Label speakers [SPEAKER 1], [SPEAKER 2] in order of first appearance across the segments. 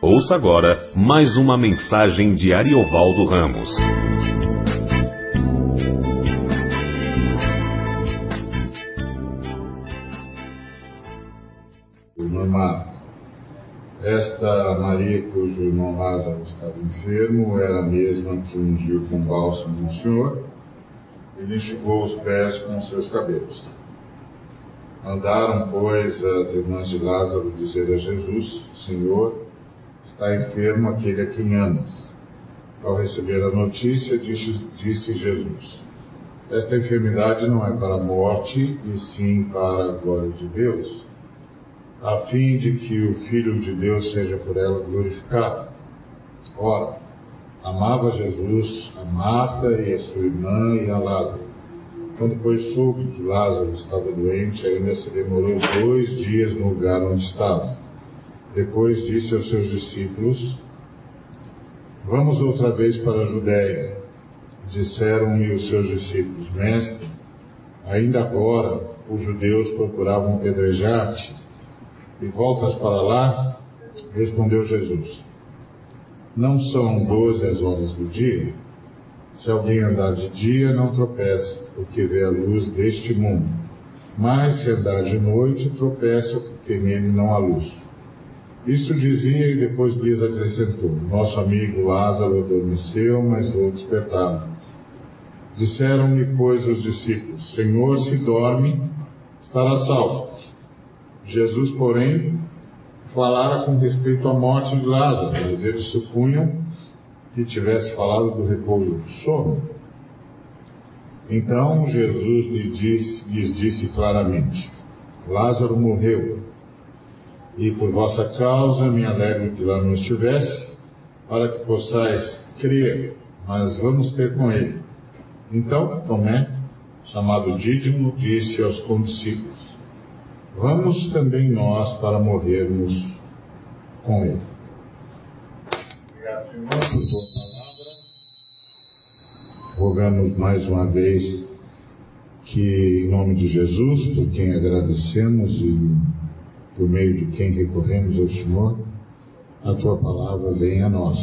[SPEAKER 1] Ouça agora mais uma mensagem de Ariovaldo Ramos.
[SPEAKER 2] Irmã esta Maria, cujo irmão Lázaro estava enfermo, era a mesma que ungiu com bálsamo o Senhor e lhe enxugou os pés com seus cabelos. Mandaram, pois, as irmãs de Lázaro dizer a Jesus: Senhor, está enfermo aquele a quem amas. Ao receber a notícia, disse, disse Jesus: Esta enfermidade não é para a morte, e sim para a glória de Deus, a fim de que o Filho de Deus seja por ela glorificado. Ora, amava Jesus a Marta e a sua irmã e a Lázaro. Quando, pois, soube que Lázaro estava doente, ainda se demorou dois dias no lugar onde estava. Depois disse aos seus discípulos: Vamos outra vez para a Judéia. Disseram-lhe os seus discípulos: Mestre, ainda agora os judeus procuravam apedrejar-te, e voltas para lá? Respondeu Jesus: Não são doze as horas do dia? Se alguém andar de dia, não tropeça, porque vê a luz deste mundo. Mas se andar de noite, tropeça, porque nele não há luz. Isto dizia e depois lhes acrescentou: Nosso amigo Lázaro adormeceu, mas vou despertá-lo. Disseram-lhe, pois, os discípulos: Senhor, se dorme, estará salvo. Jesus, porém, falara com respeito à morte de Lázaro, mas eles supunham que tivesse falado do repouso do sono. Então Jesus disse, lhes disse claramente: Lázaro morreu, e por vossa causa me alegro que lá não estivesse, para que possais crer, mas vamos ter com ele. Então Tomé, chamado Dídimo, disse aos condiscípulos: Vamos também nós para morrermos com ele. Obrigado, irmão, por sua palavra. Rogamos mais uma vez que, em nome de Jesus, por quem agradecemos e por meio de quem recorremos ao Senhor, a tua palavra venha a nós,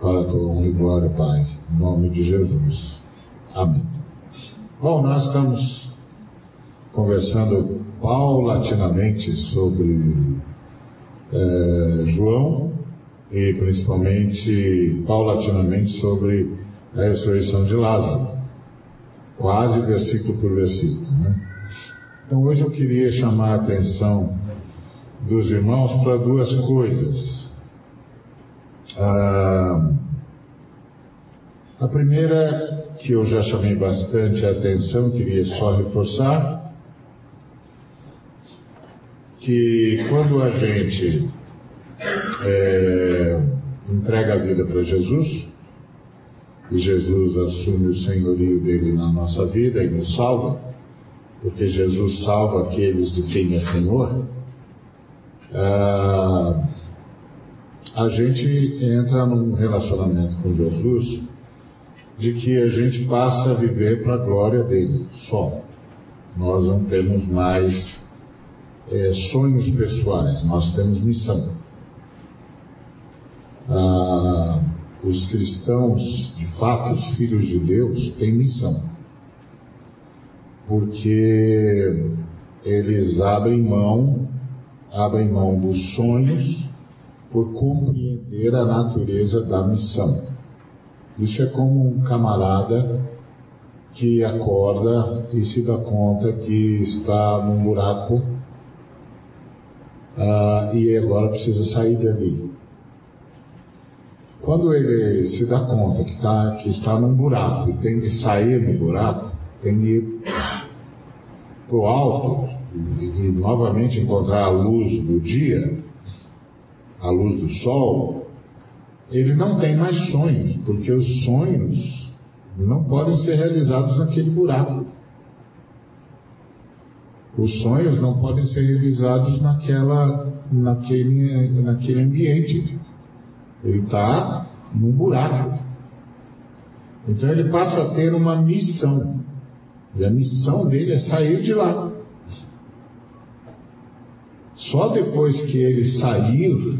[SPEAKER 2] para a tua honra e glória, Pai, em nome de Jesus. Amém. Bom, nós estamos conversando paulatinamente sobre é, João e principalmente paulatinamente sobre a ressurreição de Lázaro, quase versículo por versículo. Né? Então hoje eu queria chamar a atenção dos irmãos para duas coisas. Ah, a primeira, que eu já chamei bastante a atenção, queria só reforçar, que quando a gente é, entrega a vida para Jesus, e Jesus assume o senhorio dele na nossa vida e nos salva, porque Jesus salva aqueles de quem é Senhor, ah, a gente entra num relacionamento com Jesus de que a gente passa a viver para a glória dele só. Nós não temos mais é, sonhos pessoais, nós temos missão. Ah, os cristãos, de fato, os filhos de Deus, têm missão. Porque eles abrem mão, abrem mão dos sonhos por compreender a natureza da missão. Isso é como um camarada que acorda e se dá conta que está num buraco ah, e agora precisa sair dali. Quando ele se dá conta que, tá, que está num buraco e tem que sair do buraco, tem que ir para o alto e, novamente encontrar a luz do dia, a luz do sol, ele não tem mais sonhos, porque os sonhos não podem ser realizados naquele buraco. Os sonhos não podem ser realizados naquela, naquele, naquele ambiente. Ele está num buraco. Então ele passa a ter uma missão. E a missão dele é sair de lá. Só depois que ele sair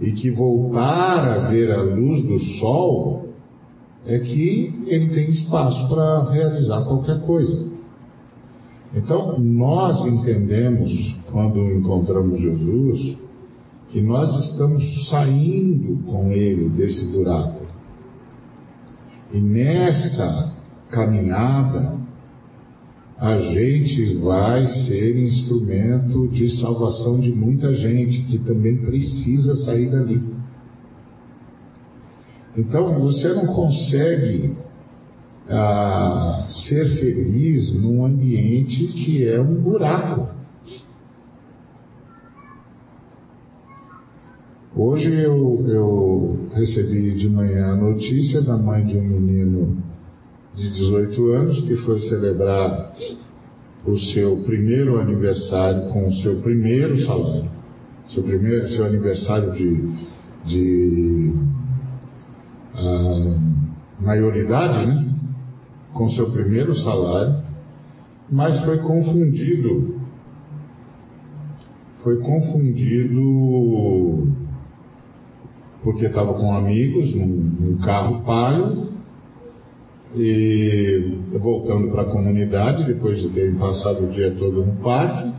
[SPEAKER 2] e que voltar a ver a luz do sol é que ele tem espaço para realizar qualquer coisa. Então, nós entendemos, quando encontramos Jesus, que nós estamos saindo com ele desse buraco. E nessa caminhada, a gente vai ser instrumento de salvação de muita gente que também precisa sair dali. Então, você não consegue ah, ser feliz num ambiente que é um buraco. Hoje eu, eu recebi de manhã a notícia da mãe de um menino de 18 anos que foi celebrar o seu primeiro aniversário com o seu primeiro salário, seu primeiro seu aniversário de, de uh, maioridade, né? Com seu primeiro salário, mas foi confundido, foi confundido porque estava com amigos num, num carro palio e voltando para a comunidade, depois de terem passado o dia todo no parque,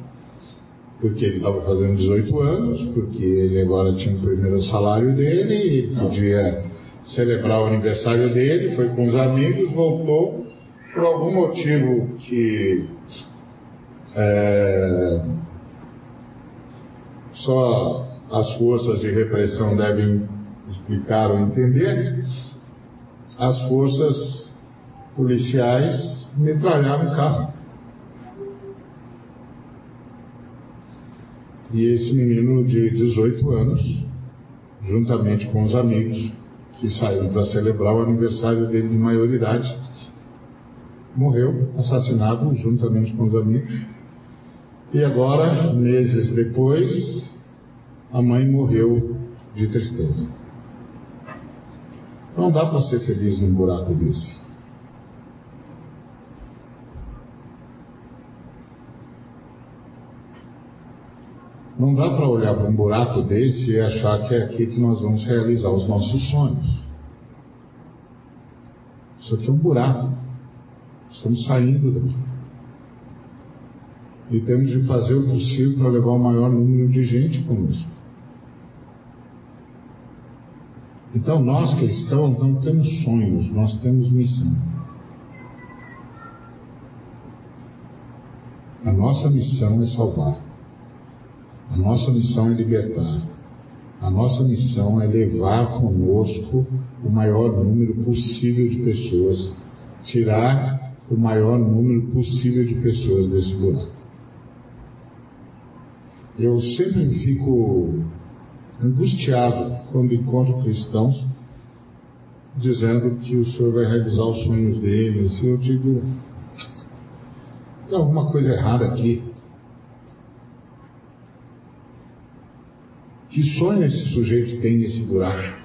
[SPEAKER 2] porque ele estava fazendo 18 anos, porque ele agora tinha o primeiro salário dele e podia celebrar o aniversário dele, foi com os amigos, voltou, por algum motivo que é, só as forças de repressão devem explicar ou entender, as forças policiais metralharam o carro. E esse menino de 18 anos, juntamente com os amigos que saíram para celebrar o aniversário dele de maioridade, morreu assassinado juntamente com os amigos. E agora, meses depois, a mãe morreu de tristeza. Não dá para ser feliz num buraco desse. Não dá para olhar para um buraco desse e achar que é aqui que nós vamos realizar os nossos sonhos. Isso aqui é um buraco. Estamos saindo daqui. E temos de fazer o possível para levar o maior número de gente conosco. Então, nós cristãos não temos sonhos, nós temos missão. A nossa missão é salvar. A nossa missão é libertar. A nossa missão é levar conosco o maior número possível de pessoas, tirar o maior número possível de pessoas desse buraco. Eu sempre fico angustiado quando encontro cristãos dizendo que o Senhor vai realizar os sonhos deles. Eu digo, tem alguma coisa errada aqui. Que sonho esse sujeito tem nesse buraco?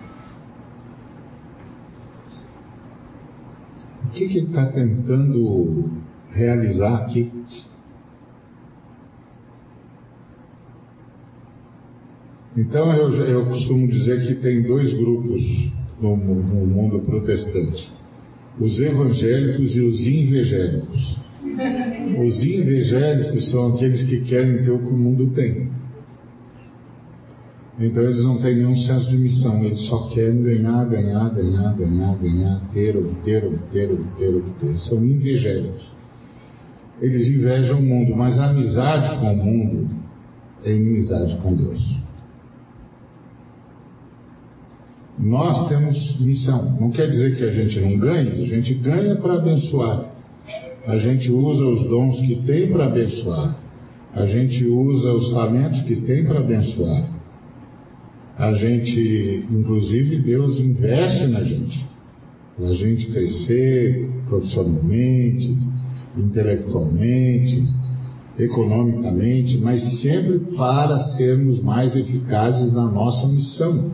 [SPEAKER 2] O que, que ele está tentando realizar aqui? Então eu, eu costumo dizer que tem dois grupos no, no mundo protestante: os evangélicos e os invegélicos. Os invegélicos são aqueles que querem ter o que o mundo tem. Então eles não têm nenhum senso de missão, eles só querem ganhar, ganhar, ganhar, ganhar, ganhar, ter, obter, obter, obter, obter. São invejeiros. Eles invejam o mundo, mas a amizade com o mundo é inimizade com Deus. Nós temos missão. Não quer dizer que a gente não ganhe, a gente ganha para abençoar. A gente usa os dons que tem para abençoar. A gente usa os talentos que tem para abençoar a gente, inclusive, Deus investe na gente, para a gente crescer profissionalmente, intelectualmente, economicamente, mas sempre para sermos mais eficazes na nossa missão.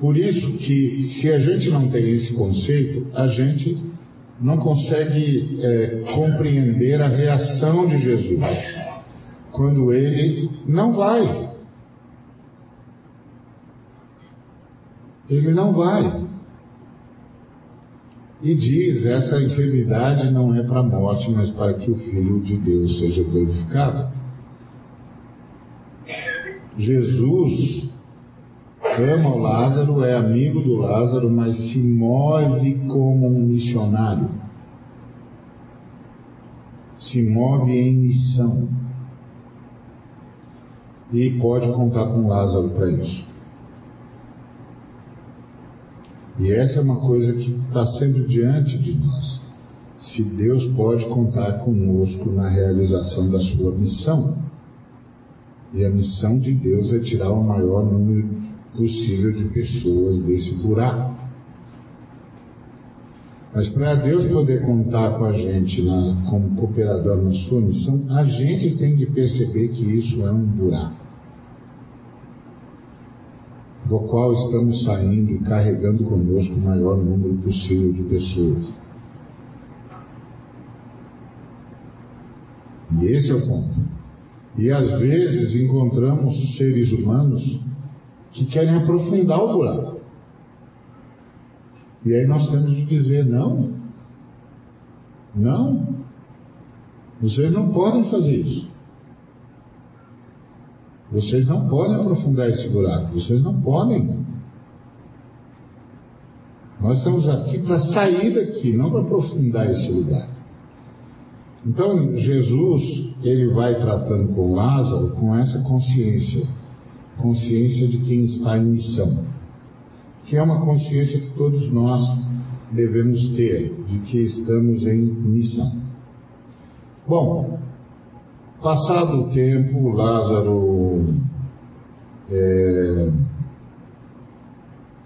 [SPEAKER 2] Por isso que, se a gente não tem esse conceito, a gente não consegue é, compreender a reação de Jesus quando ele não vai. Ele não vai. E diz: essa enfermidade não é para a morte, mas para que o Filho de Deus seja glorificado. Jesus ama o Lázaro, é amigo do Lázaro, mas se move como um missionário. Se move em missão. E pode contar com Lázaro para isso. E essa é uma coisa que está sempre diante de nós. Se Deus pode contar conosco na realização da sua missão. E a missão de Deus é tirar o maior número possível de pessoas desse buraco. Mas para Deus poder contar com a gente na, como cooperador na sua missão, a gente tem que perceber que isso é um buraco do qual estamos saindo e carregando conosco o maior número possível de pessoas. E esse é o ponto. E às vezes encontramos seres humanos que querem aprofundar o buraco. E aí nós temos de dizer: não, não, vocês não podem fazer isso. Vocês não podem aprofundar esse buraco, vocês não podem. Nós estamos aqui para sair daqui, não para aprofundar esse lugar. Então, Jesus, ele vai tratando com Lázaro com essa consciência, consciência de quem está em missão, que é uma consciência que todos nós devemos ter, de que estamos em missão. Bom, Passado o tempo, Lázaro é,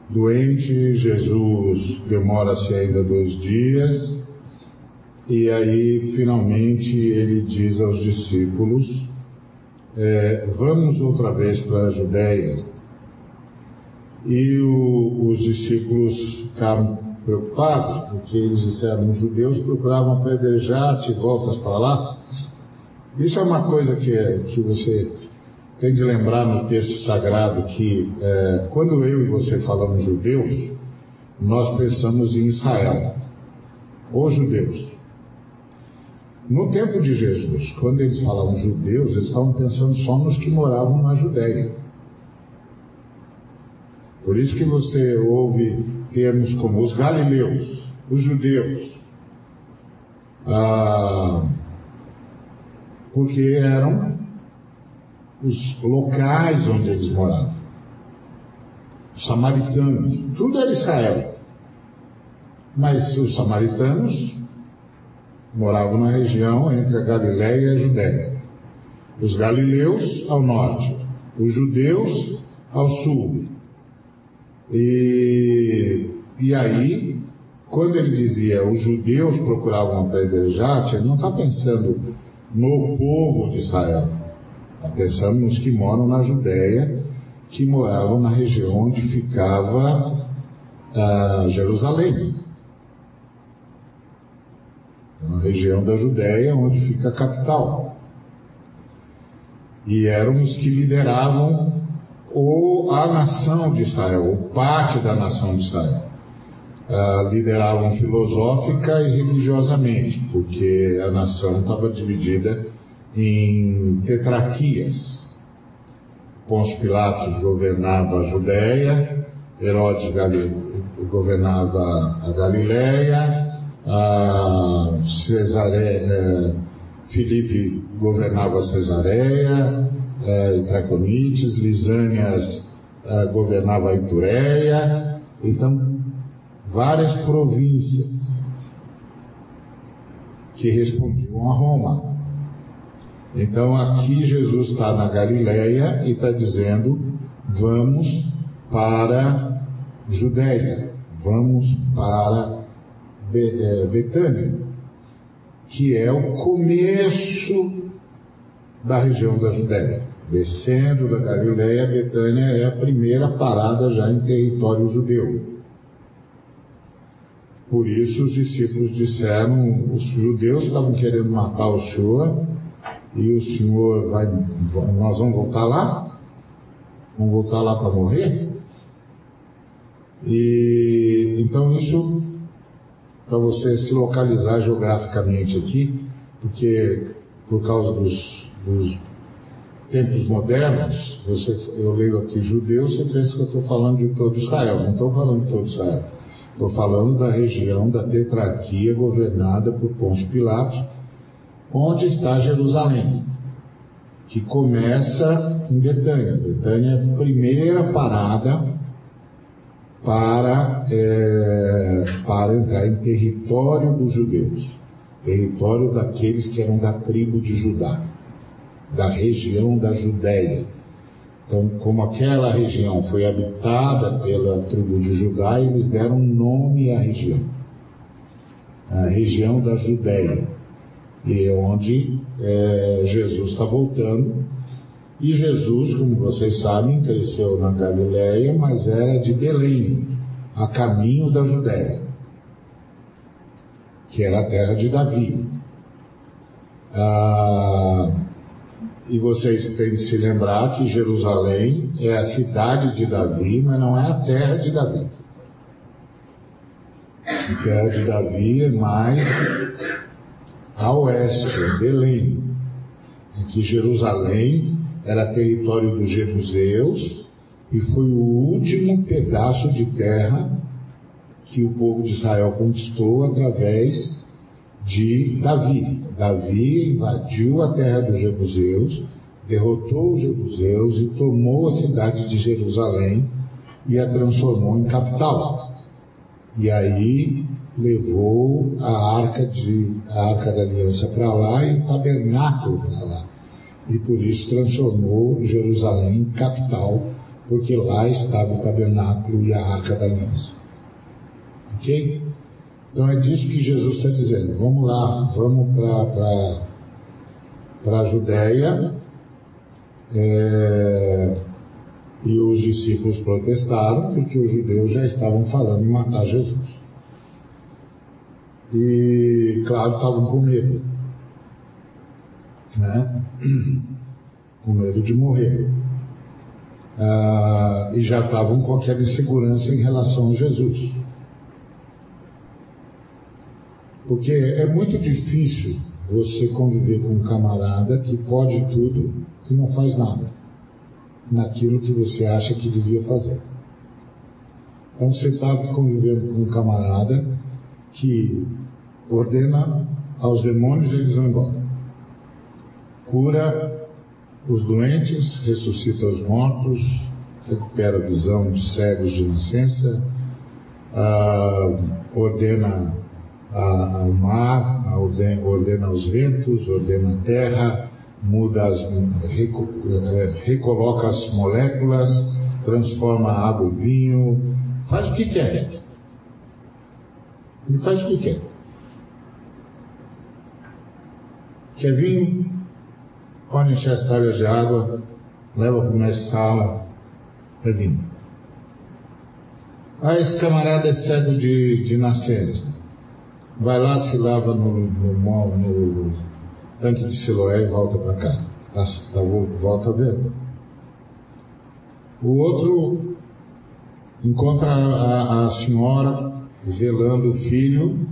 [SPEAKER 2] doente, Jesus demora-se ainda dois dias, e aí finalmente ele diz aos discípulos: é, Vamos outra vez para a Judéia. E o, os discípulos ficaram preocupados, porque eles disseram: os judeus procuravam apedrejar-te, voltas para lá. Isso é uma coisa que, é, que você tem de lembrar no texto sagrado que é, quando eu e você falamos judeus, nós pensamos em Israel, os judeus. No tempo de Jesus, quando eles falavam judeus, eles estavam pensando só nos que moravam na Judéia. Por isso que você ouve termos como os galileus, os judeus, ah, porque eram os locais onde eles moravam. Os samaritanos, tudo era Israel. Mas os samaritanos moravam na região entre a Galiléia e a Judéia. Os galileus ao norte, os judeus ao sul. E, e aí, quando ele dizia os judeus procuravam apedrejar, ele não está pensando no povo de Israel. Tá pensando nos que moram na Judéia, que moravam na região onde ficava uh, Jerusalém. Na região da Judéia, onde fica a capital. E eram os que lideravam o, a nação de Israel, ou parte da nação de Israel uh, lideravam filosófica e religiosamente, porque a nação estava dividida em tetraquias. Pôncio Pilatos governava a Judéia, Herodes governava a Galiléia, a Cesare, eh, Filipe governava Cesareia, eh, Traconites, Lisânias governava a Itureia. Então, várias províncias que respondiam a Roma. Então aqui Jesus está na Galileia e está dizendo: vamos para Judéia, vamos para é, Betânia, que é o começo da região da Judéia. Descendo da Galileia, Betânia é a primeira parada já em território judeu. Por isso os discípulos disseram, os judeus estavam querendo matar o Senhor, e o Senhor vai, nós vamos voltar lá? Vamos voltar lá para morrer? E então isso para você se localizar geograficamente aqui, porque por causa dos, dos tempos modernos, você, eu leio aqui judeu, você pensa que eu estou falando de todo Israel. Não estou falando de todo Israel. Estou falando da região da tetrarquia governada por Pôncio Pilatos, onde está Jerusalém, que começa em Betânia. Betânia é a primeira parada para, é, para entrar em território dos judeus, território daqueles que eram da tribo de Judá, da região da Judéia. Então, como aquela região foi habitada pela tribo de Judá, eles deram nome à região, a região da Judéia, e é onde é, Jesus está voltando. E Jesus, como vocês sabem, cresceu na Galiléia, mas era de Belém, a caminho da Judéia, que era a terra de Davi. Ah, e vocês têm de se lembrar que Jerusalém é a cidade de Davi, mas não é a terra de Davi. A terra de Davi é mais a oeste, é Belém. E que Jerusalém era território dos jebuseus e foi o último pedaço de terra que o povo de Israel conquistou através de Davi. Davi invadiu a terra dos jebuseus, derrotou os jebuseus e tomou a cidade de Jerusalém e a transformou em capital. E aí levou a arca, de, a arca da aliança para lá e o tabernáculo para lá e por isso transformou Jerusalém em capital, porque lá estava o tabernáculo e a arca da aliança. Ok? Então é disso que Jesus está dizendo. Vamos lá, vamos para a Judéia. É, e os discípulos protestaram porque os judeus já estavam falando em matar Jesus. E, claro, estavam com medo né? com medo de morrer. Ah, e já estavam com aquela insegurança em relação a Jesus. Porque é muito difícil você conviver com um camarada que pode tudo e não faz nada naquilo que você acha que devia fazer. Então você está convivendo com um camarada que ordena aos demônios e eles vão embora cura os doentes, ressuscita os mortos, recupera a visão de cegos de nascença, ah, ordena ah, o mar, ah, ordena, ordena, os ventos, ordena a terra, muda as, reco, eh, recoloca as moléculas, transforma a água em vinho, faz o que quer. Ele faz o que quer. Quer vinho? pode encher as talhas de água, leva para uma sala, é vinho. Ah, esse camarada é cego de, de nascença. Vai lá, se lava no, no, no tanque de Siloé e volta para cá. Tá, tá, volta ver. O outro encontra a, a senhora velando o filho,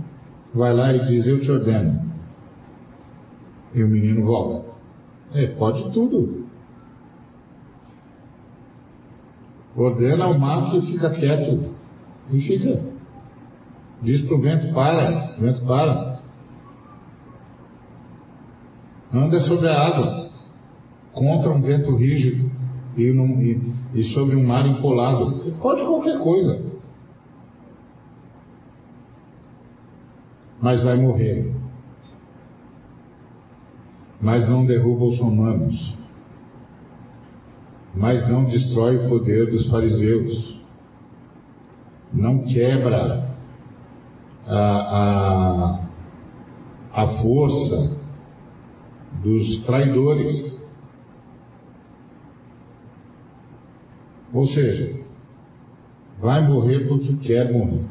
[SPEAKER 2] vai lá e diz: Eu te ordeno. E o menino volta. É, pode tudo. Ordena o mar que fica quieto. E fica. Diz para o vento, para. O vento para. Anda sobre a água. Contra um vento rígido. E, num, e, e sobre um mar empolado. Pode qualquer coisa. Mas vai morrer mas não derruba os romanos, mas não destrói o poder dos fariseus, não quebra a, a, a força dos traidores. Ou seja, vai morrer porque quer morrer.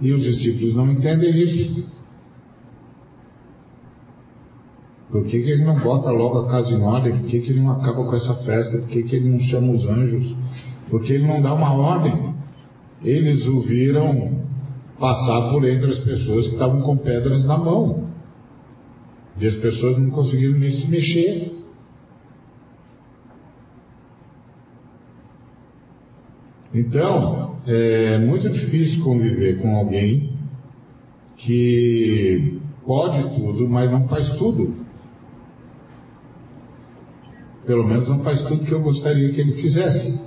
[SPEAKER 2] E os discípulos não entendem isso. Por que, que ele não bota logo a casa em ordem? Por que, que ele não acaba com essa festa? Por que, que ele não chama os anjos? Por que ele não dá uma ordem? Eles o viram passar por entre as pessoas que estavam com pedras na mão. E as pessoas não conseguiram nem se mexer. Então, é muito difícil conviver com alguém que pode tudo, mas não faz tudo. Pelo menos não faz tudo que eu gostaria que ele fizesse.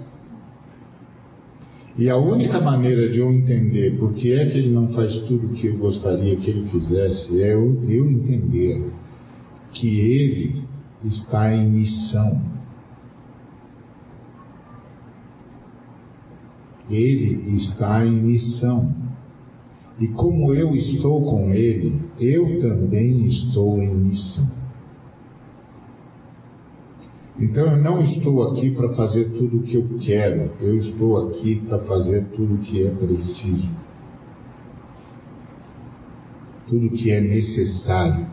[SPEAKER 2] E a única maneira de eu entender por que é que ele não faz tudo que eu gostaria que ele fizesse é eu, eu entender que ele está em missão. Ele está em missão. E como eu estou com ele, eu também estou em missão. Então eu não estou aqui para fazer tudo o que eu quero, eu estou aqui para fazer tudo o que é preciso, tudo o que é necessário,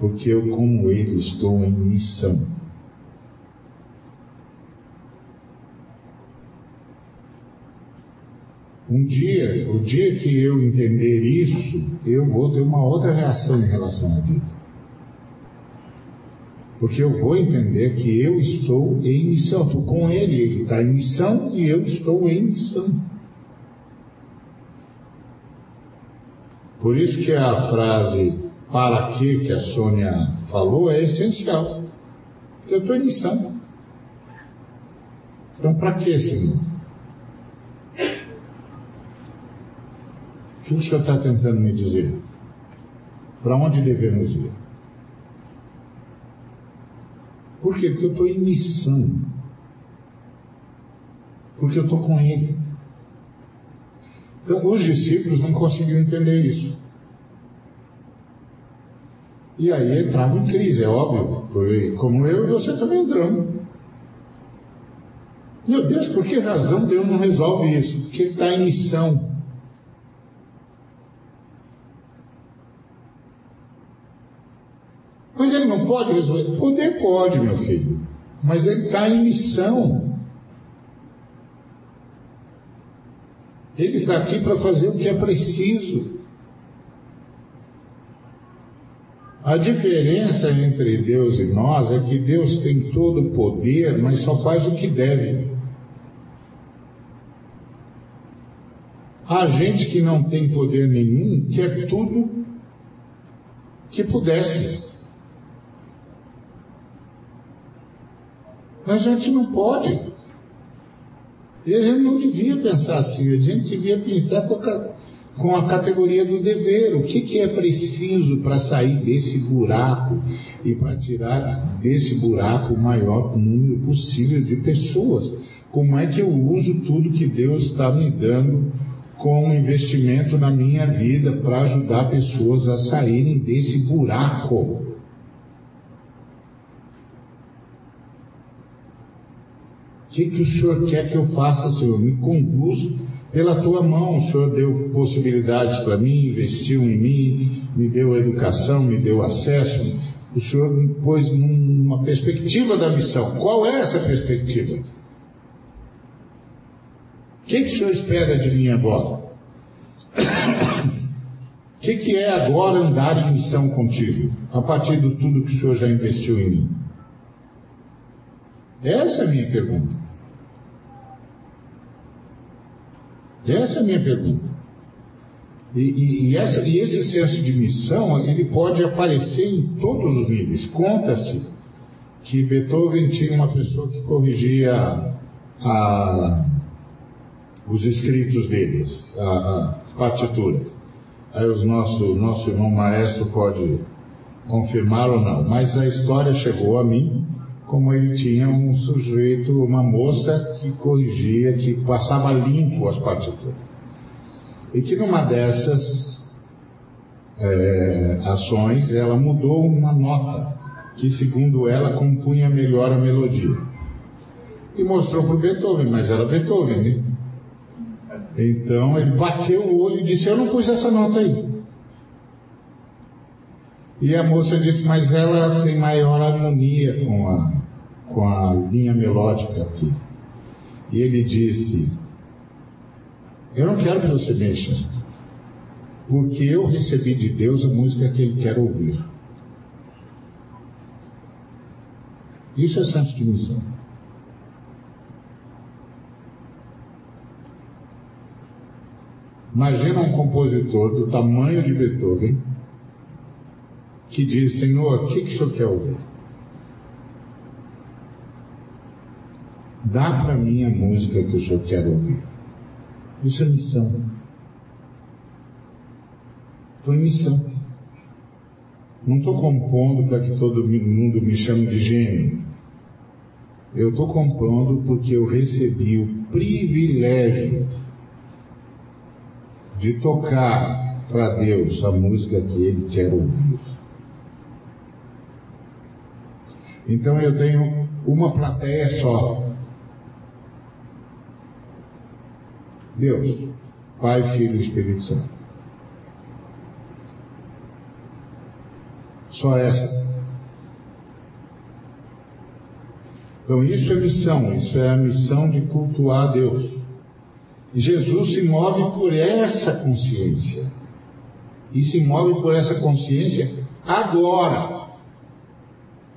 [SPEAKER 2] porque eu, como Ele, estou em missão. Um dia, o dia que eu entender isso, eu vou ter uma outra reação em relação à vida. Porque eu vou entender que eu estou em missão, estou com ele, ele está em missão e eu estou em missão. Por isso que a frase para que que a Sônia falou é essencial. Eu estou em missão. Então para que, Senhor? O que o Senhor está tentando me dizer? Para onde devemos ir? Por quê? Porque eu estou em missão. Porque eu estou com Ele. Então, os discípulos não conseguiram entender isso. E aí entravam em crise, é óbvio. Foi como eu e você também entramos. Meu Deus, por que razão Deus não resolve isso? Porque Ele está em missão. Não pode resolver? Poder pode, meu filho. Mas ele está em missão. Ele está aqui para fazer o que é preciso. A diferença entre Deus e nós é que Deus tem todo o poder, mas só faz o que deve. A gente que não tem poder nenhum quer tudo que pudesse. Mas a gente não pode. A gente não devia pensar assim, a gente devia pensar com a, com a categoria do dever. O que, que é preciso para sair desse buraco e para tirar desse buraco o maior número possível de pessoas? Como é que eu uso tudo que Deus está me dando como investimento na minha vida para ajudar pessoas a saírem desse buraco? Que, que o Senhor quer que eu faça, Senhor? Me conduz pela tua mão. O Senhor deu possibilidades para mim, investiu em mim, me deu educação, me deu acesso. O Senhor me pôs numa perspectiva da missão. Qual é essa perspectiva? O que, que o Senhor espera de mim agora? O que, que é agora andar em missão contigo, a partir de tudo que o Senhor já investiu em mim? Essa é a minha pergunta. Essa é a minha pergunta. E, e, e, essa, e esse senso de missão, ele pode aparecer em todos os níveis. Conta-se que Beethoven tinha uma pessoa que corrigia a, os escritos deles, a, as partituras. Aí o nosso, nosso irmão maestro pode confirmar ou não, mas a história chegou a mim como ele tinha um sujeito, uma moça que corrigia, que passava limpo as partituras. E que numa dessas é, ações ela mudou uma nota que, segundo ela, compunha melhor a melodia. E mostrou para Beethoven, mas era Beethoven, né? Então ele bateu o olho e disse: Eu não pus essa nota aí. E a moça disse, mas ela tem maior harmonia com a, com a linha melódica aqui. E ele disse, eu não quero que você mexa, porque eu recebi de Deus a música que ele quer ouvir. Isso é senso de missão. Imagina um compositor do tamanho de Beethoven que diz: Senhor, o que, que o senhor quer ouvir? Dá para mim a música que o senhor quer ouvir. Isso é missão. Estou em missão. Não estou compondo para que todo mundo me chame de gênio. Eu estou compondo porque eu recebi o privilégio de tocar para Deus a música que Ele quer ouvir. Então eu tenho uma plateia só. Deus, Pai, Filho e Espírito Santo. Só essa. Então isso é missão, isso é a missão de cultuar a Deus. E Jesus se move por essa consciência. E se move por essa consciência agora.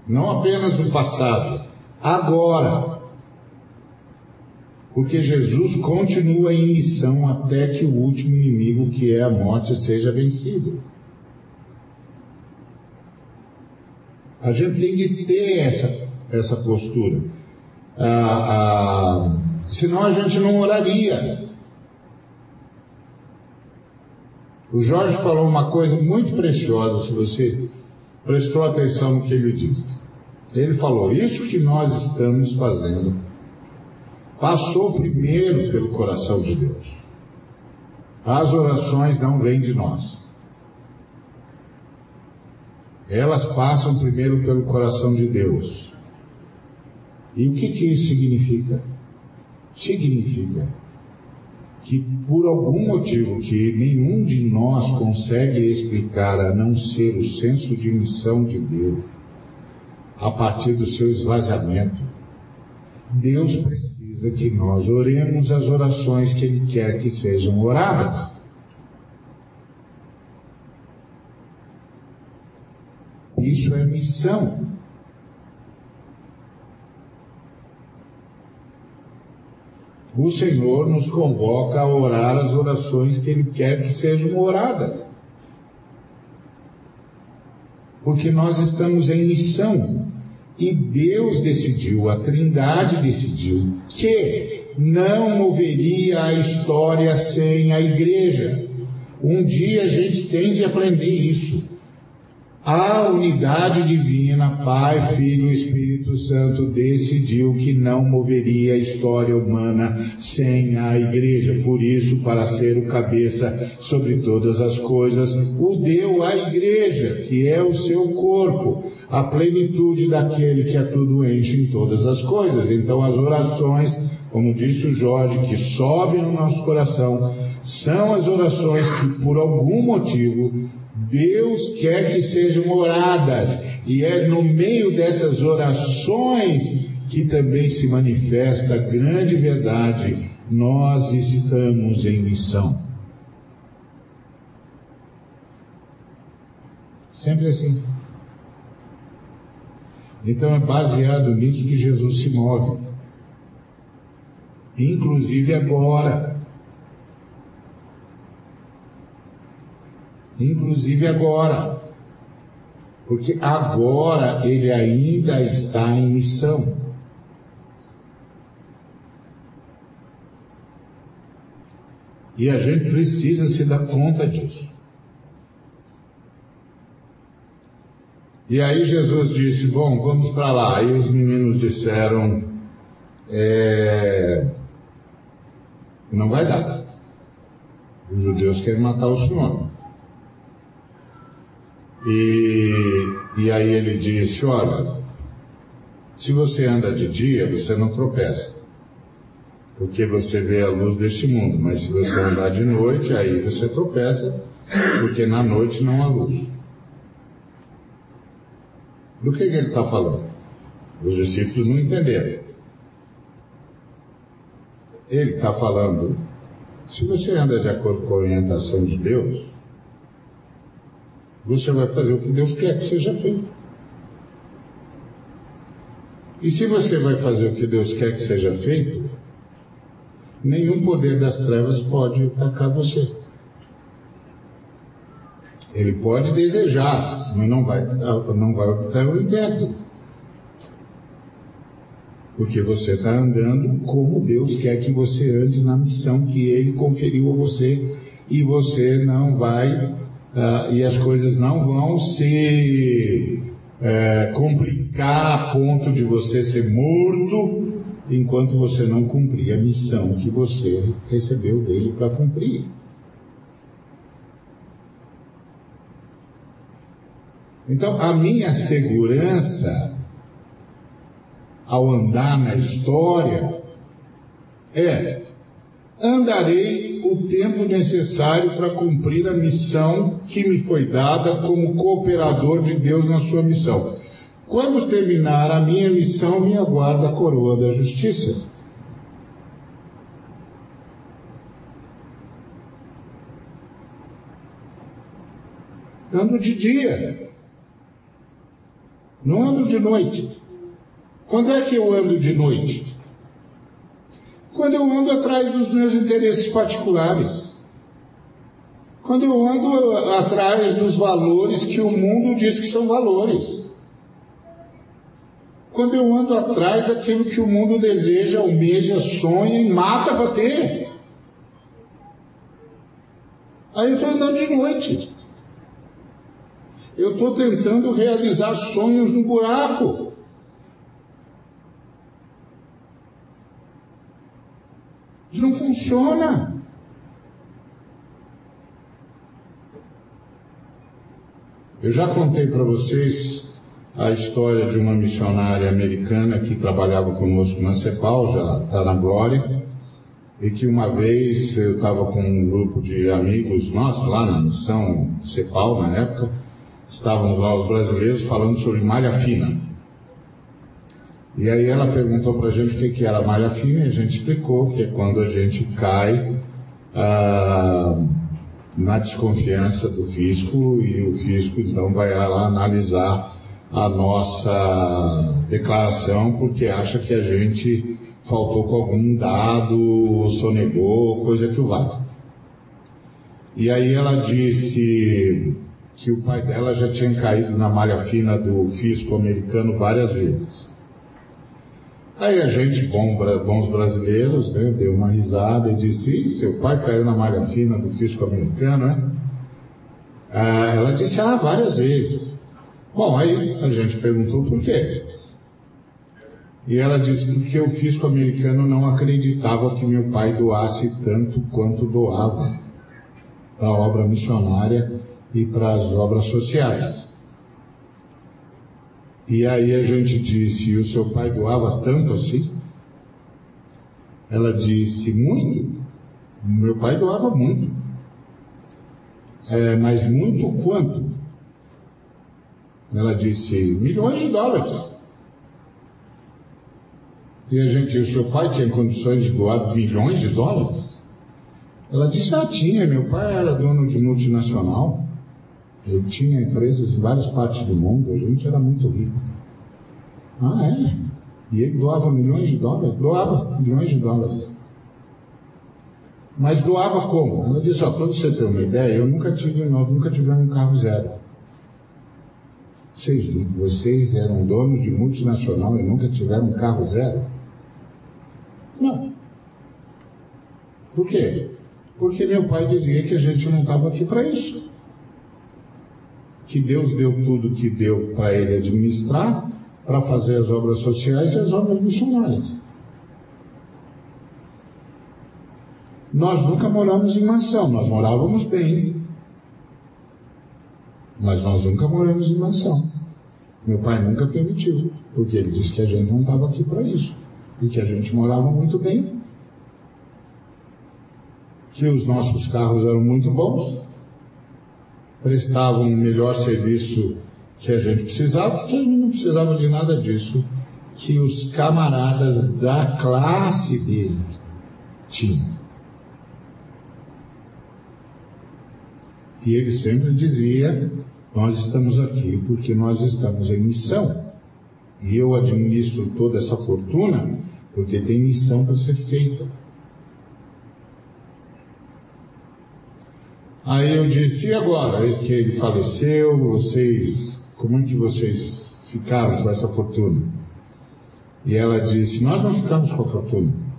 [SPEAKER 2] Não apenas no passado, agora. Porque Jesus continua em missão até que o último inimigo, que é a morte, seja vencido. A gente tem que ter essa, essa postura. Ah, ah, senão a gente não oraria. O Jorge falou uma coisa muito preciosa, se você prestou atenção no que ele disse. Ele falou: Isso que nós estamos fazendo passou primeiro pelo coração de Deus. As orações não vêm de nós. Elas passam primeiro pelo coração de Deus. E o que, que isso significa? Significa que por algum motivo que nenhum de nós consegue explicar a não ser o senso de missão de Deus, a partir do seu esvaziamento, Deus precisa que nós oremos as orações que Ele quer que sejam oradas. Isso é missão. o Senhor nos convoca a orar as orações que Ele quer que sejam oradas. Porque nós estamos em missão. E Deus decidiu, a Trindade decidiu, que não moveria a história sem a igreja. Um dia a gente tem de aprender isso. A unidade divina, Pai, Filho e Espírito Santo, decidiu que não moveria a história humana sem a igreja. Por isso, para ser o cabeça sobre todas as coisas, o deu à igreja, que é o seu corpo, a plenitude daquele que a tudo enche em todas as coisas. Então, as orações, como disse o Jorge, que sobem no nosso coração, são as orações que, por algum motivo, Deus quer que sejam oradas, e é no meio dessas orações que também se manifesta a grande verdade: nós estamos em missão. Sempre assim. Então é baseado nisso que Jesus se move. Inclusive agora. inclusive agora. Porque agora ele ainda está em missão. E a gente precisa se dar conta disso. E aí Jesus disse: Bom, vamos para lá. Aí os meninos disseram: é, Não vai dar. Os judeus querem matar o senhor. E, e aí ele disse: Olha, se você anda de dia, você não tropeça, porque você vê a luz deste mundo, mas se você andar de noite, aí você tropeça, porque na noite não há luz. Do que, que ele está falando? Os discípulos não entenderam. Ele está falando, se você anda de acordo com a orientação de Deus, você vai fazer o que Deus quer que seja feito. E se você vai fazer o que Deus quer que seja feito, nenhum poder das trevas pode atacar você. Ele pode desejar, mas não vai, não vai obter o intento. Porque você está andando como Deus quer que você ande na missão que Ele conferiu a você. E você não vai, uh, e as coisas não vão se uh, complicar a ponto de você ser morto enquanto você não cumprir a missão que você recebeu dele para cumprir. Então, a minha segurança ao andar na história é: andarei o tempo necessário para cumprir a missão que me foi dada como cooperador de Deus na sua missão. Quando terminar a minha missão, me aguarda a coroa da justiça. Ando de dia, não ando de noite. Quando é que eu ando de noite? Quando eu ando atrás dos meus interesses particulares. Quando eu ando atrás dos valores que o mundo diz que são valores. Quando eu ando atrás daquilo que o mundo deseja, almeja, sonha e mata para ter. Aí eu estou andando de noite. Eu estou tentando realizar sonhos no buraco. Não funciona. Eu já contei para vocês a história de uma missionária americana que trabalhava conosco na CEPAL, já está na Glória, e que uma vez eu estava com um grupo de amigos nossos lá na missão CEPAL na época, estávamos lá os brasileiros falando sobre malha fina. E aí ela perguntou para a gente o que, que era malha fina e a gente explicou que é quando a gente cai ah, na desconfiança do fisco e o fisco então vai lá analisar a nossa declaração porque acha que a gente faltou com algum dado, sonegou, coisa que o vale. E aí ela disse que o pai dela já tinha caído na malha fina do fisco americano várias vezes. Aí a gente, bom, bons brasileiros, né, deu uma risada e disse: seu pai caiu na malha fina do fisco americano, né? Ah, ela disse: ah, várias vezes. Bom, aí a gente perguntou por quê. E ela disse que o fisco americano não acreditava que meu pai doasse tanto quanto doava para a obra missionária e para as obras sociais. E aí a gente disse: o seu pai doava tanto assim? Ela disse: muito. Meu pai doava muito. É, mas muito quanto? Ela disse: milhões de dólares. E a gente o seu pai tinha condições de doar milhões de dólares? Ela disse: ah, tinha. Meu pai era dono de multinacional. Ele tinha empresas em várias partes do mundo, a gente era muito rico. Ah, é? E ele doava milhões de dólares? Doava milhões de dólares. Mas doava como? Ela disse, ó, para você ter uma ideia, eu nunca tive, nós nunca tivemos um carro zero. Vocês, vocês eram donos de multinacional e nunca tiveram um carro zero? Não. Por quê? Porque meu pai dizia que a gente não estava aqui para isso que Deus deu tudo que deu para ele administrar, para fazer as obras sociais e as obras missionárias. Nós nunca moramos em mansão, nós morávamos bem. Mas nós nunca moramos em mansão. Meu pai nunca permitiu, porque ele disse que a gente não estava aqui para isso. E que a gente morava muito bem. Que os nossos carros eram muito bons prestavam um melhor serviço que a gente precisava, porque a gente não precisava de nada disso que os camaradas da classe dele tinham. E ele sempre dizia: Nós estamos aqui porque nós estamos em missão. E eu administro toda essa fortuna porque tem missão para ser feita. Aí eu disse: E agora que ele faleceu, vocês, como é que vocês ficaram com essa fortuna? E ela disse: Nós não ficamos com a fortuna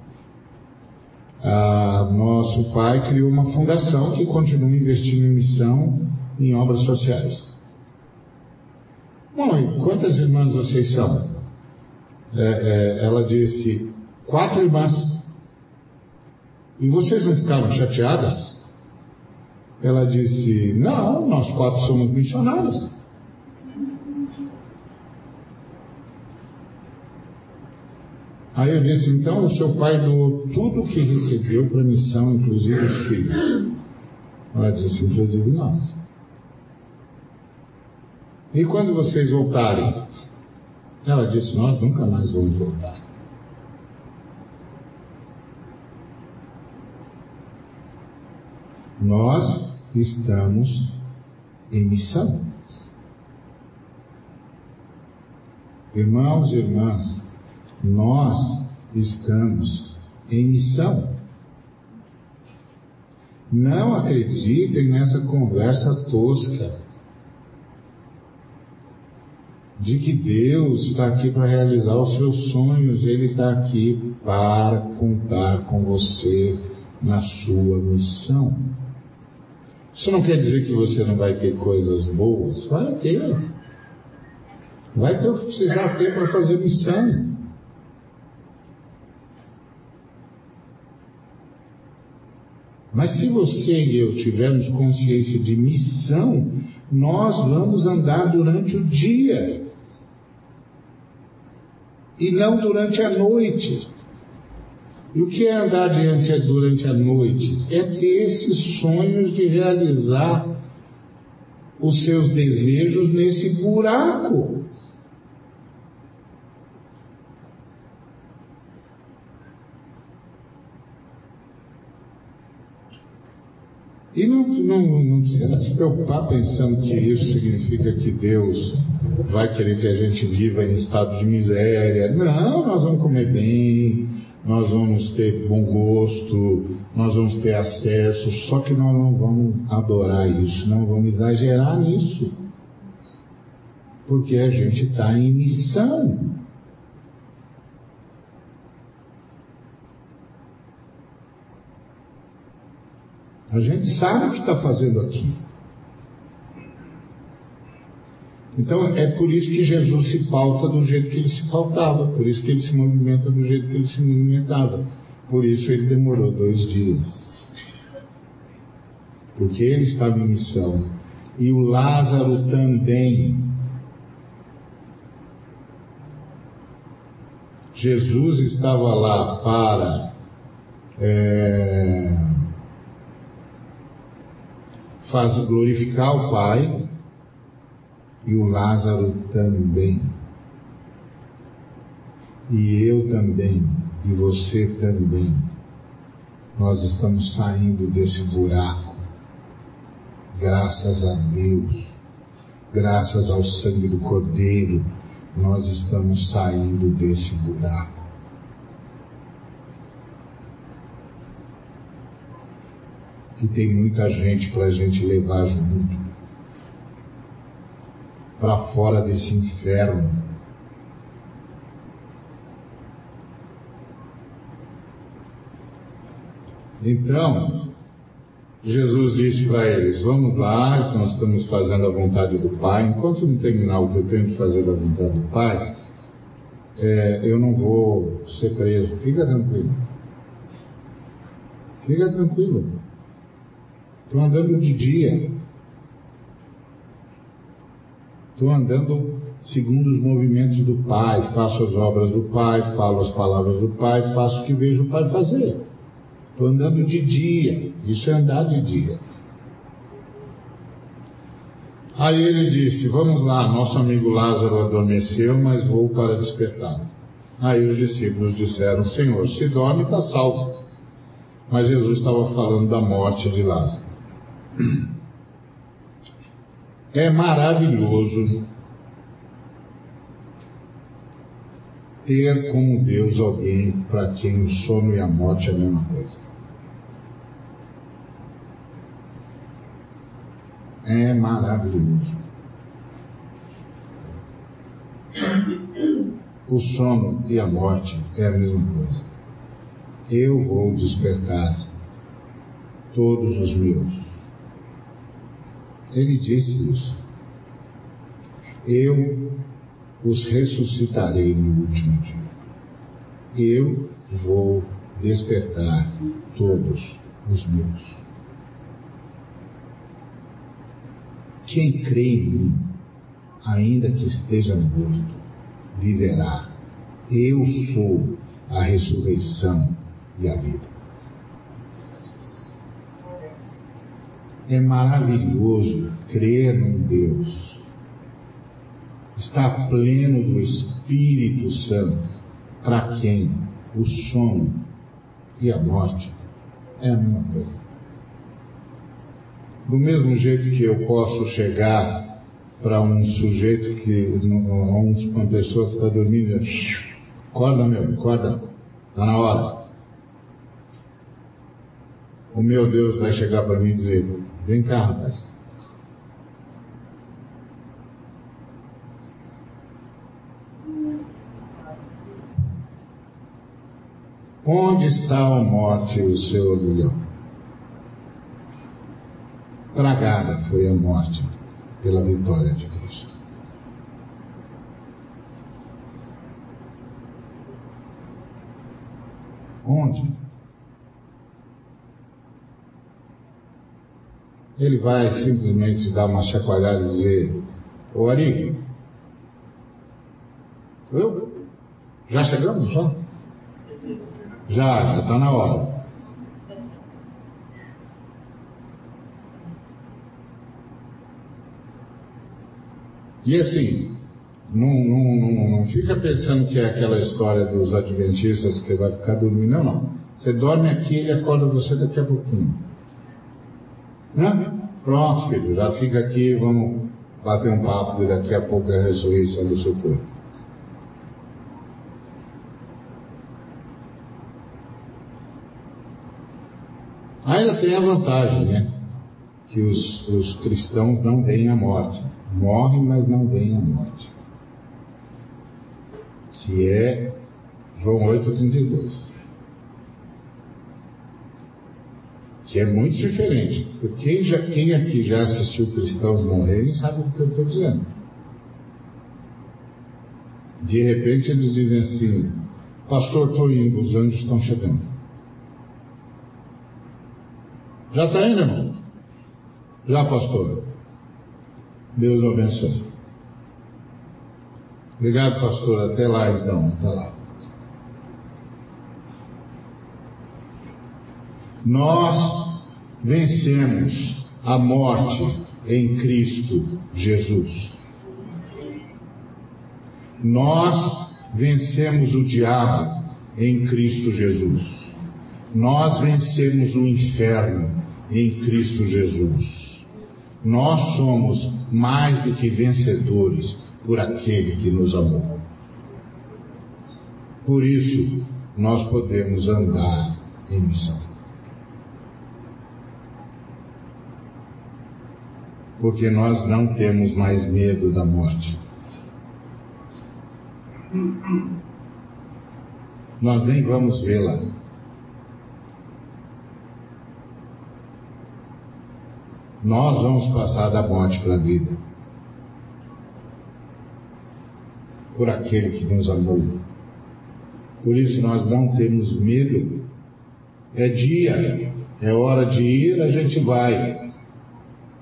[SPEAKER 2] ah, nosso pai criou uma fundação que continua investindo em missão em obras sociais. Bom, e quantas irmãs vocês são? É, é, ela disse, quatro irmãs. E vocês não ficaram chateadas? Ela disse, não, nós quatro somos missionários. Aí eu disse, então o seu pai doou tudo o que recebeu para a missão, inclusive os filhos. Ela disse, inclusive nós. E quando vocês voltarem? Ela disse, nós nunca mais vamos voltar. Nós estamos em missão. Irmãos e irmãs, nós estamos em missão. Não acreditem nessa conversa tosca de que Deus está aqui para realizar os seus sonhos, Ele está aqui para contar com você na sua missão. Isso não quer dizer que você não vai ter coisas boas, vai ter. Vai ter o que precisar ter para fazer missão. Mas se você e eu tivermos consciência de missão, nós vamos andar durante o dia e não durante a noite. E o que é andar diante, durante a noite? É ter esses sonhos de realizar os seus desejos nesse buraco. E não, não, não precisa se preocupar pensando que isso significa que Deus vai querer que a gente viva em estado de miséria. Não, nós vamos comer bem, nós vamos ter bom gosto, nós vamos ter acesso, só que nós não vamos adorar isso, não vamos exagerar nisso. Porque a gente está em missão. A gente sabe o que está fazendo aqui. Então é por isso que Jesus se pauta do jeito que ele se pautava, por isso que ele se movimenta do jeito que ele se movimentava. Por isso ele demorou dois dias. Porque ele estava em missão. E o Lázaro também. Jesus estava lá para é, faz glorificar o Pai e o Lázaro também. E eu também, e você também. Nós estamos saindo desse buraco, graças a Deus, graças ao sangue do Cordeiro, nós estamos saindo desse buraco. que tem muita gente para a gente levar junto para fora desse inferno. Então, Jesus disse para eles: Vamos lá, nós estamos fazendo a vontade do Pai. Enquanto não terminar o que eu tenho de fazer da vontade do Pai, é, eu não vou ser preso. Fica tranquilo. Fica tranquilo. Estou andando de dia. Estou andando segundo os movimentos do Pai, faço as obras do Pai, falo as palavras do Pai, faço o que vejo o Pai fazer. Estou andando de dia. Isso é andar de dia. Aí ele disse: Vamos lá, nosso amigo Lázaro adormeceu, mas vou para despertá-lo. Aí os discípulos disseram: Senhor, se dorme, está salvo. Mas Jesus estava falando da morte de Lázaro. É maravilhoso ter como Deus alguém para quem o sono e a morte é a mesma coisa. É maravilhoso. O sono e a morte é a mesma coisa. Eu vou despertar todos os meus. Ele disse isso. Eu os ressuscitarei no último dia. Eu vou despertar todos os meus. Quem crê em mim, ainda que esteja morto, viverá. Eu sou a ressurreição e a vida. É maravilhoso crer num Deus está pleno do Espírito Santo, para quem o sono e a morte é a mesma coisa. Do mesmo jeito que eu posso chegar para um sujeito que, uma pessoa que está dormindo, acorda meu, acorda, está na hora. O meu Deus vai chegar para mim e dizer, rapaz, Onde está a morte o seu orgulhão? Tragada foi a morte pela vitória de Cristo. Onde? Ele vai simplesmente dar uma chacoalhada e dizer: Ô Ari, eu? Já chegamos só? Já, já está na hora. E assim, não, não, não, não, fica pensando que é aquela história dos adventistas que vai ficar dormindo. Não, não. Você dorme aqui e ele acorda você daqui a pouquinho. Né? Pronto, filho, já fica aqui, vamos bater um papo e daqui a pouco é a ressurreição do seu corpo. Ainda tem a vantagem, né? Que os, os cristãos não veem a morte. Morrem, mas não veem a morte. Que é João 8,32. Que é muito diferente. Quem, já, quem aqui já assistiu cristãos morrerem sabe o que eu estou dizendo. De repente eles dizem assim: Pastor, estou indo, os anjos estão chegando. Já está indo, irmão? Já, pastor? Deus abençoe. Obrigado, pastor. Até lá, então. Até lá. Nós vencemos a morte em Cristo Jesus. Nós vencemos o diabo em Cristo Jesus. Nós vencemos o inferno em Cristo Jesus. Nós somos mais do que vencedores por aquele que nos amou. Por isso, nós podemos andar em missão. Porque nós não temos mais medo da morte. Nós nem vamos vê-la. nós vamos passar da morte para a vida. Por aquele que nos amou. Por isso nós não temos medo. É dia, é hora de ir, a gente vai.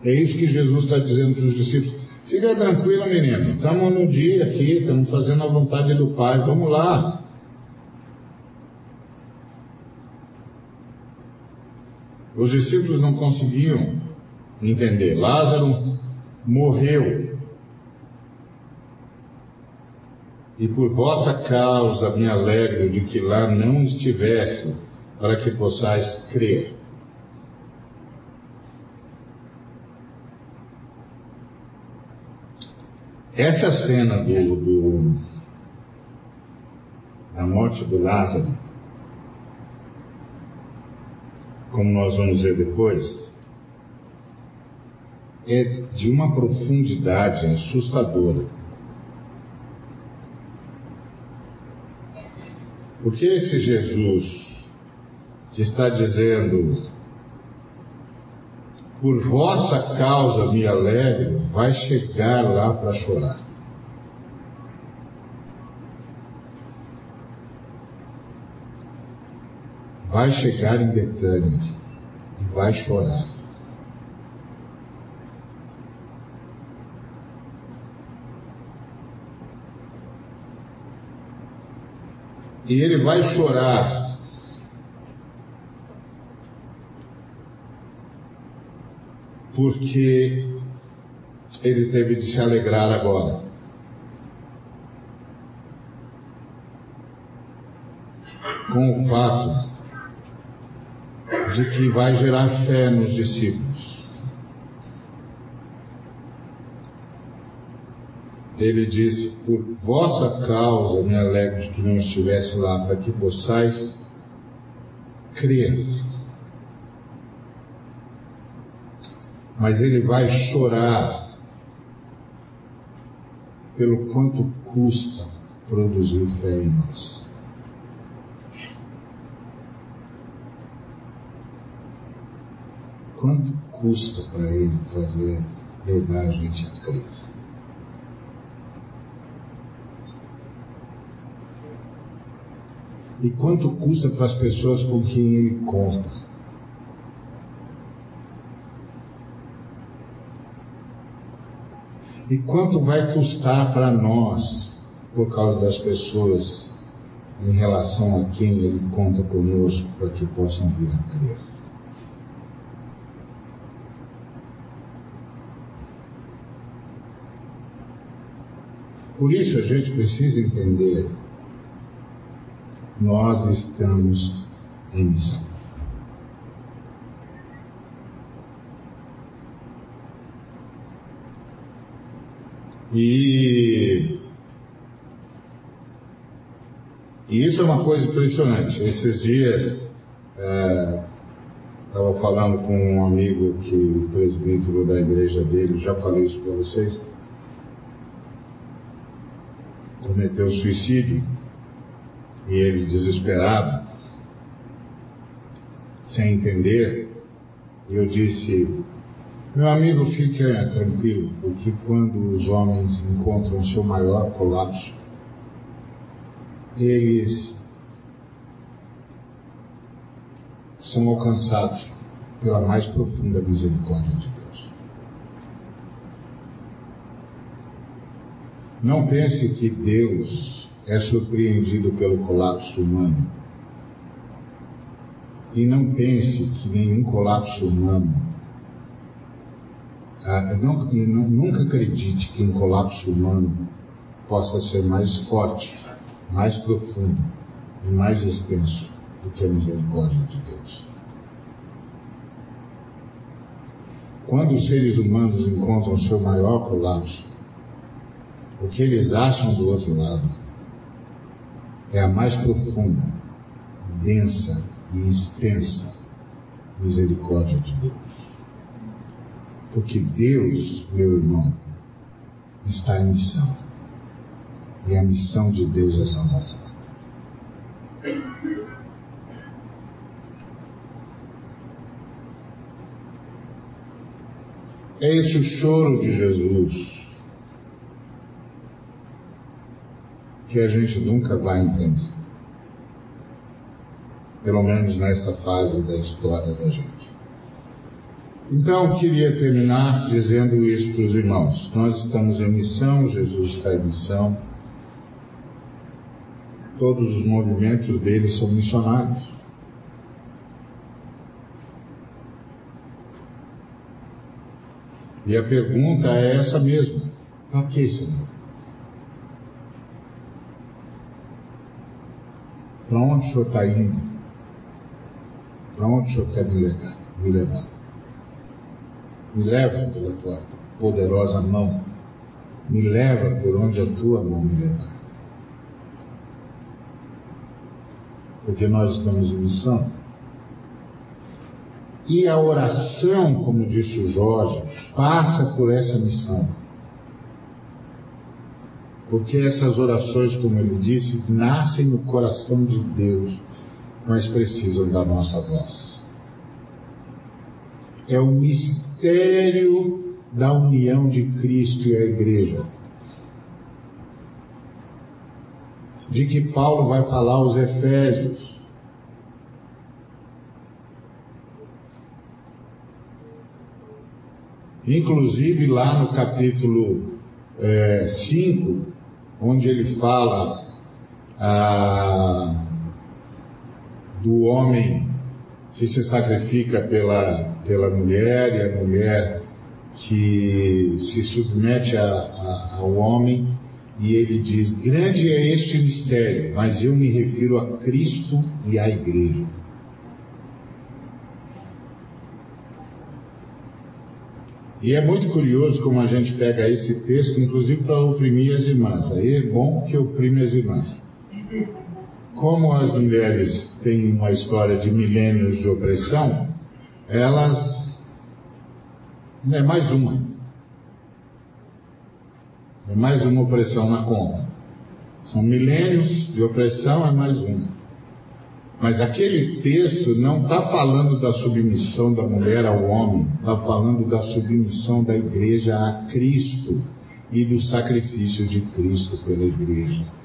[SPEAKER 2] É isso que Jesus está dizendo para os discípulos. Fica tranquilo, menino. Estamos no dia aqui, estamos fazendo a vontade do Pai. Vamos lá. Os discípulos não conseguiam entender. Lázaro morreu. E por vossa causa me alegro de que lá não estivesse, para que possais crer. Essa cena do, do, da morte do Lázaro, como nós vamos ver depois, é de uma profundidade assustadora. Porque esse Jesus que está dizendo, por vossa causa me alegro, vai chegar lá para chorar. Vai chegar em Betânia e vai chorar. E ele vai chorar porque ele teve de se alegrar agora. Com o fato de que vai gerar fé nos discípulos. Ele disse: Por vossa causa me alegro de que não estivesse lá, para que possais crer. Mas ele vai chorar pelo quanto custa produzir fé em nós. Quanto custa para ele fazer levar a gente a crer? E quanto custa para as pessoas com quem ele conta? E quanto vai custar para nós, por causa das pessoas, em relação a quem ele conta conosco, para que possam vir a crer? Por isso a gente precisa entender: nós estamos em missão. E, e isso é uma coisa impressionante. Esses dias estava é, falando com um amigo que o presbítero da igreja dele, já falei isso para vocês, cometeu suicídio e ele desesperado, sem entender, eu disse, meu amigo, fique tranquilo, porque quando os homens encontram seu maior colapso, eles são alcançados pela mais profunda misericórdia de Deus. Não pense que Deus é surpreendido pelo colapso humano. E não pense que nenhum colapso humano ah, não, nunca acredite que um colapso humano possa ser mais forte, mais profundo e mais extenso do que a misericórdia de Deus. Quando os seres humanos encontram seu maior colapso, o que eles acham do outro lado é a mais profunda, densa e extensa misericórdia de Deus. Porque Deus, meu irmão, está em missão. E a missão de Deus é salvação. É esse o choro de Jesus que a gente nunca vai entender. Pelo menos nessa fase da história da gente. Então, queria terminar dizendo isso para os irmãos. Nós estamos em missão, Jesus está em missão. Todos os movimentos dele são missionários. E a pergunta é essa mesma: para que, Senhor? Para onde o Senhor está indo? Para onde o Senhor quer me levar? Me, levar? Me leva pela tua poderosa mão. Me leva por onde a tua mão me levar. Porque nós estamos em missão. E a oração, como disse o Jorge, passa por essa missão. Porque essas orações, como ele disse, nascem no coração de Deus, mas precisam da nossa voz. É o mistério da união de Cristo e a igreja. De que Paulo vai falar aos Efésios. Inclusive lá no capítulo 5, é, onde ele fala ah, do homem que se sacrifica pela, pela mulher e a mulher que se submete a, a, ao homem, e ele diz: Grande é este mistério, mas eu me refiro a Cristo e à Igreja. E é muito curioso como a gente pega esse texto, inclusive para oprimir as irmãs. Aí é bom que oprime as irmãs. Como as mulheres têm uma história de milênios de opressão, elas. É mais uma. É mais uma opressão na conta. São milênios de opressão, é mais uma. Mas aquele texto não está falando da submissão da mulher ao homem, está falando da submissão da igreja a Cristo e do sacrifício de Cristo pela igreja.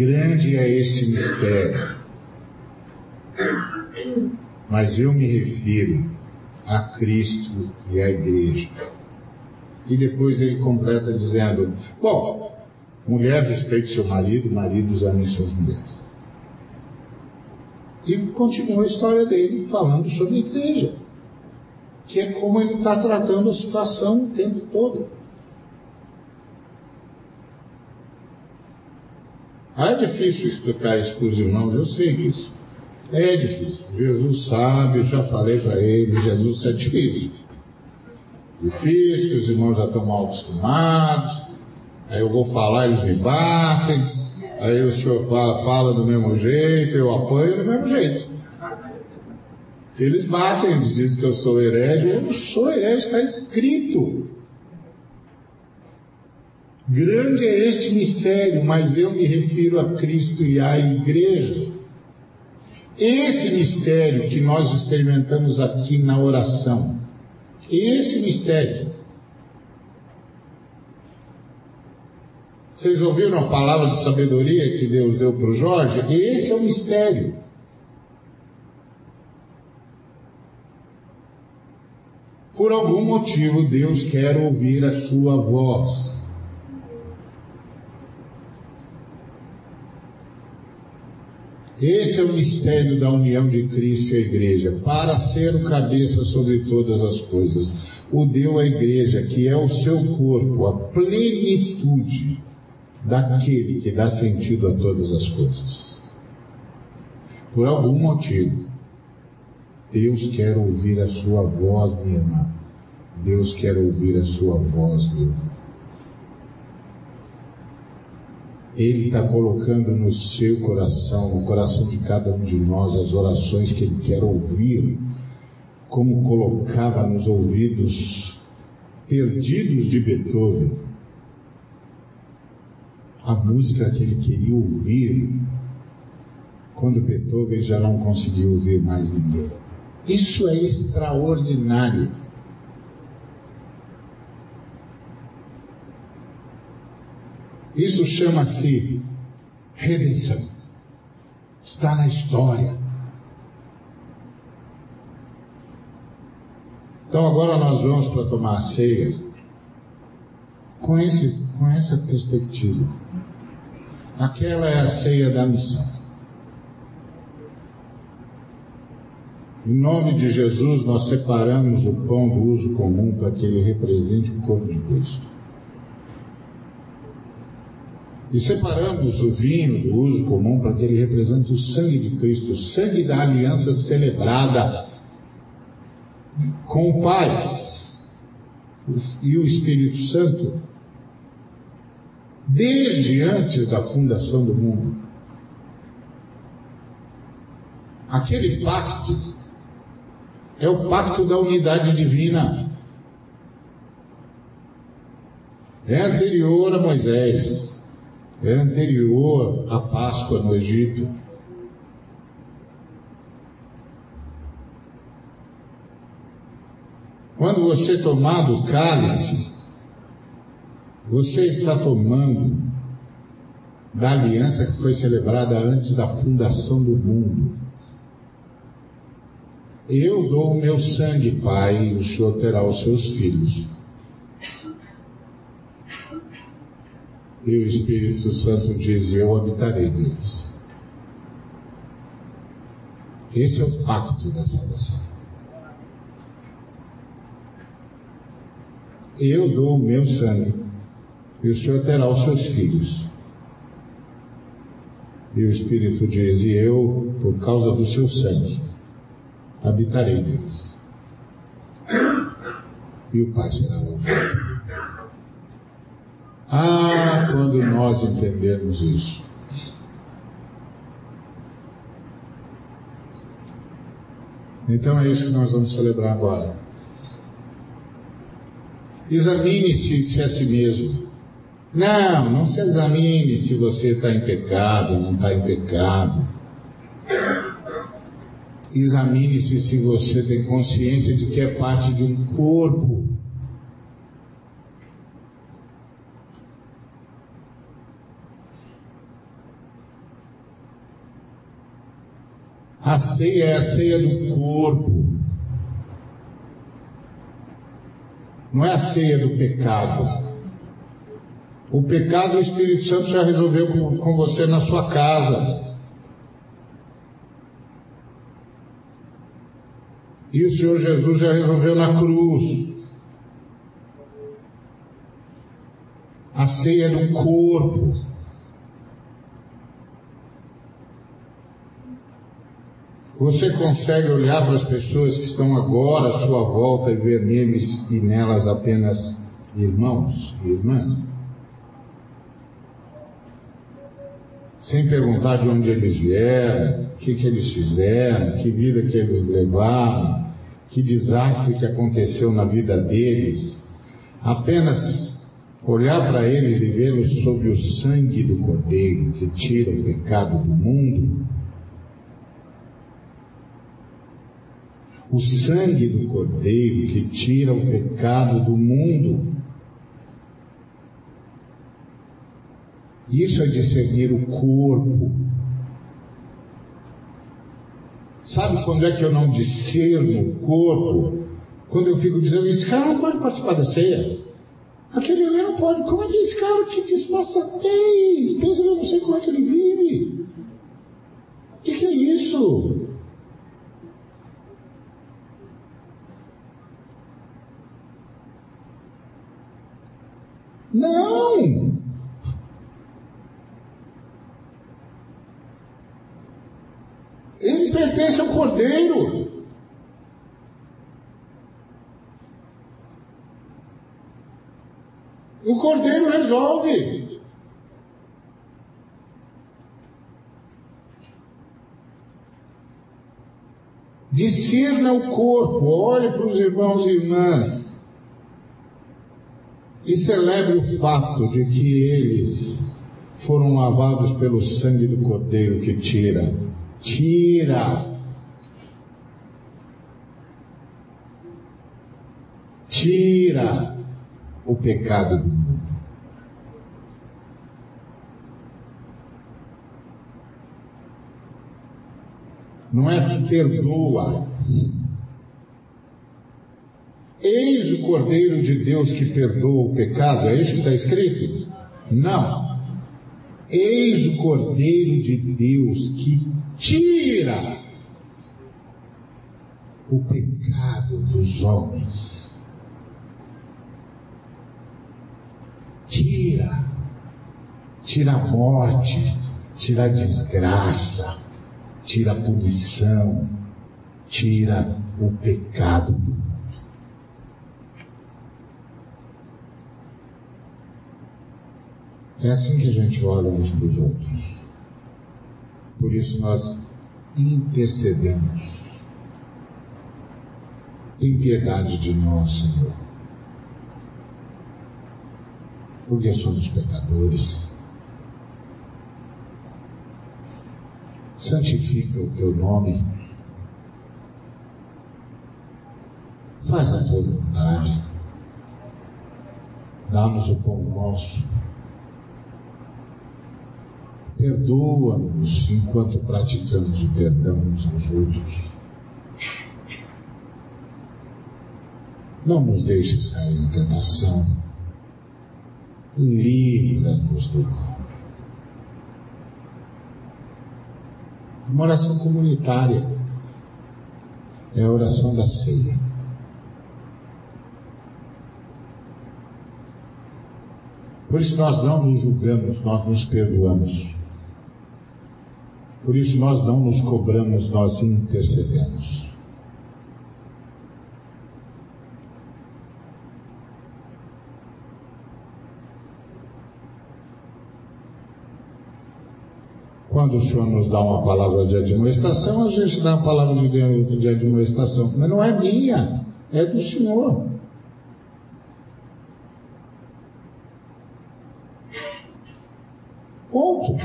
[SPEAKER 2] Grande é este mistério, mas eu me refiro a Cristo e à igreja. E depois ele completa dizendo: Bom, mulher respeite seu marido, maridos amem suas mulheres. E continua a história dele falando sobre a igreja, que é como ele está tratando a situação o tempo todo. Ah, é difícil explicar isso para os irmãos, eu sei disso. É difícil. Jesus sabe, eu já falei para ele, Jesus é difícil difícil, os irmãos já estão mal acostumados, aí eu vou falar, eles me batem, aí o senhor fala, fala do mesmo jeito, eu apanho do mesmo jeito. Eles batem, eles dizem que eu sou herege, eu não sou herege, está escrito. Grande é este mistério, mas eu me refiro a Cristo e à igreja. Esse mistério que nós experimentamos aqui na oração, esse mistério. Vocês ouviram a palavra de sabedoria que Deus deu para o Jorge? Esse é o mistério. Por algum motivo, Deus quer ouvir a sua voz. Esse é o mistério da união de Cristo e a igreja, para ser o cabeça sobre todas as coisas. O deu à igreja, que é o seu corpo, a plenitude daquele que dá sentido a todas as coisas. Por algum motivo, Deus quer ouvir a sua voz, minha irmã. Deus quer ouvir a sua voz, meu irmão. Ele está colocando no seu coração, no coração de cada um de nós, as orações que Ele quer ouvir, como colocava nos ouvidos perdidos de Beethoven a música que ele queria ouvir quando Beethoven já não conseguiu ouvir mais ninguém. Isso é extraordinário. Isso chama-se redenção. Está na história. Então agora nós vamos para tomar a ceia com, esse, com essa perspectiva. Aquela é a ceia da missão. Em nome de Jesus, nós separamos o pão do uso comum para que ele represente o corpo de Cristo. E separamos o vinho do uso comum para que ele represente o sangue de Cristo, o sangue da aliança celebrada com o Pai e o Espírito Santo, desde antes da fundação do mundo. Aquele pacto é o pacto da unidade divina. É anterior a Moisés, é anterior à Páscoa no Egito. Quando você tomar do cálice, você está tomando da aliança que foi celebrada antes da fundação do mundo. Eu dou o meu sangue, Pai, e o Senhor terá os seus filhos. E o Espírito Santo diz: Eu habitarei neles. Esse é o pacto da salvação. Eu dou o meu sangue, e o Senhor terá os seus filhos. E o Espírito diz: E eu, por causa do seu sangue, habitarei neles. E o Pai será louvado. Ah, quando nós entendermos isso. Então é isso que nós vamos celebrar agora. Examine-se se a si mesmo. Não, não se examine se você está em pecado ou não está em pecado. Examine-se se você tem consciência de que é parte de um corpo. A ceia é a ceia do corpo. Não é a ceia do pecado. O pecado o Espírito Santo já resolveu com, você na sua casa. E o Senhor Jesus já resolveu na cruz. A ceia do corpo. Você consegue olhar para as pessoas que estão agora à sua volta e ver neles e nelas apenas irmãos e irmãs? Sem perguntar de onde eles vieram, o que, que eles fizeram, que vida que eles levaram, que desastre que aconteceu na vida deles, apenas olhar para eles e vê-los sob o sangue do Cordeiro que tira o pecado do mundo, o sangue do Cordeiro que tira o pecado do mundo. Isso é discernir o corpo Sabe quando é que eu não discerno o corpo? Quando eu fico dizendo, esse cara não pode participar da ceia. Aquele ali não pode. Como é que esse cara que desfaçatez? Pensa que eu não sei como é que ele vive. O que, que é isso? Não! Ele pertence ao Cordeiro. O Cordeiro resolve. Discerna o corpo, olhe para os irmãos e irmãs e celebre o fato de que eles foram lavados pelo sangue do Cordeiro que tira tira. Tira o pecado do mundo. Não é que perdoa. Eis o Cordeiro de Deus que perdoa o pecado, é isso que está escrito? Não. Eis o Cordeiro de Deus que tira o pecado dos homens. Tira, tira a morte, tira a desgraça, tira a punição, tira o pecado do mundo. É assim que a gente olha uns para os outros. Por isso nós intercedemos. Tem piedade de nós, Senhor. Porque somos pecadores. Santifica o teu nome. Faz a tua vontade. Dá-nos o pão nosso. Perdoa-nos enquanto praticamos o perdão uns aos outros. Não nos deixes cair em tentação. Livra-nos do mal. Uma oração comunitária é a oração da ceia. Por isso nós não nos julgamos, nós nos perdoamos. Por isso nós não nos cobramos, nós intercedemos. Quando o Senhor nos dá uma palavra de admoestação, a gente dá uma palavra de admoestação, mas não é minha, é do Senhor. Ponto.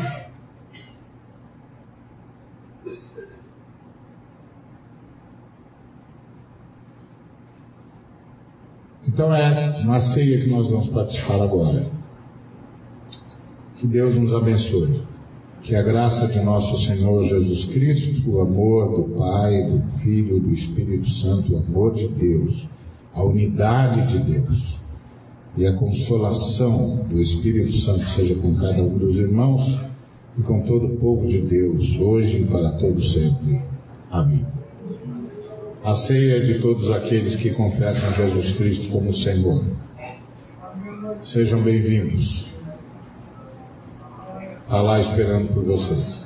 [SPEAKER 2] Então é na ceia que nós vamos participar agora. Que Deus nos abençoe. Que a graça de nosso Senhor Jesus Cristo, o amor do Pai, do Filho, do Espírito Santo, o amor de Deus, a unidade de Deus e a consolação do Espírito Santo seja com cada um dos irmãos e com todo o povo de Deus, hoje e para todo sempre. Amém. A ceia de todos aqueles que confessam Jesus Cristo como Senhor. Sejam bem-vindos. Está lá esperando por vocês.